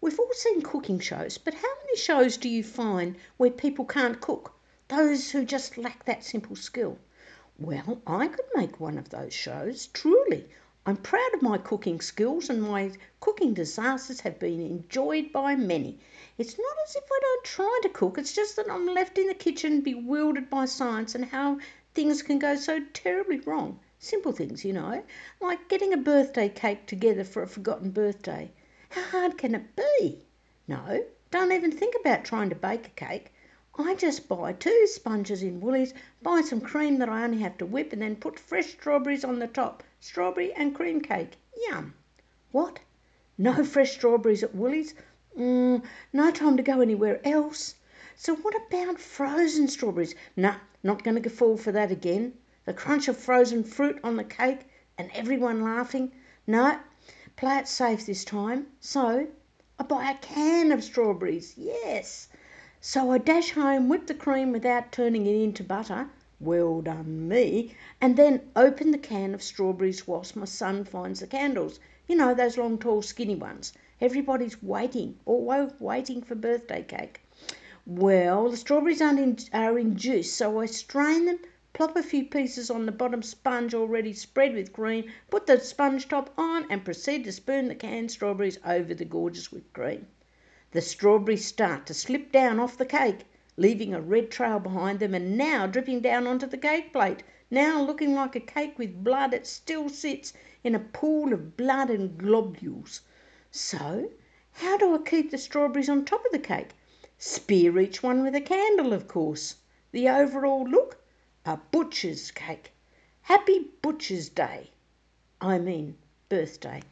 We've all seen cooking shows, but how many shows do you find where people can't cook? Those who just lack that simple skill. Well, I could make one of those shows, truly. I'm proud of my cooking skills, and my cooking disasters have been enjoyed by many. It's not as if I don't try to cook, it's just that I'm left in the kitchen bewildered by science and how things can go so terribly wrong. Simple things, you know, like getting a birthday cake together for a forgotten birthday. How hard can it be? No, don't even think about trying to bake a cake. I just buy two sponges in Woolies, buy some cream that I only have to whip, and then put fresh strawberries on the top. Strawberry and cream cake. Yum. What? No fresh strawberries at Woolies? Mm, no time to go anywhere else. So what about frozen strawberries? Nah, not going to fall for that again the crunch of frozen fruit on the cake, and everyone laughing. No, play it safe this time. So I buy a can of strawberries. Yes. So I dash home, whip the cream without turning it into butter. Well done me. And then open the can of strawberries whilst my son finds the candles. You know, those long, tall, skinny ones. Everybody's waiting, all waiting for birthday cake. Well, the strawberries are in juice, so I strain them, Plop a few pieces on the bottom sponge already spread with cream, put the sponge top on, and proceed to spoon the canned strawberries over the gorgeous whipped cream. The strawberries start to slip down off the cake, leaving a red trail behind them, and now dripping down onto the cake plate. Now looking like a cake with blood, it still sits in a pool of blood and globules. So, how do I keep the strawberries on top of the cake? Spear each one with a candle, of course. The overall look? A butcher's cake. Happy Butcher's Day. I mean, birthday.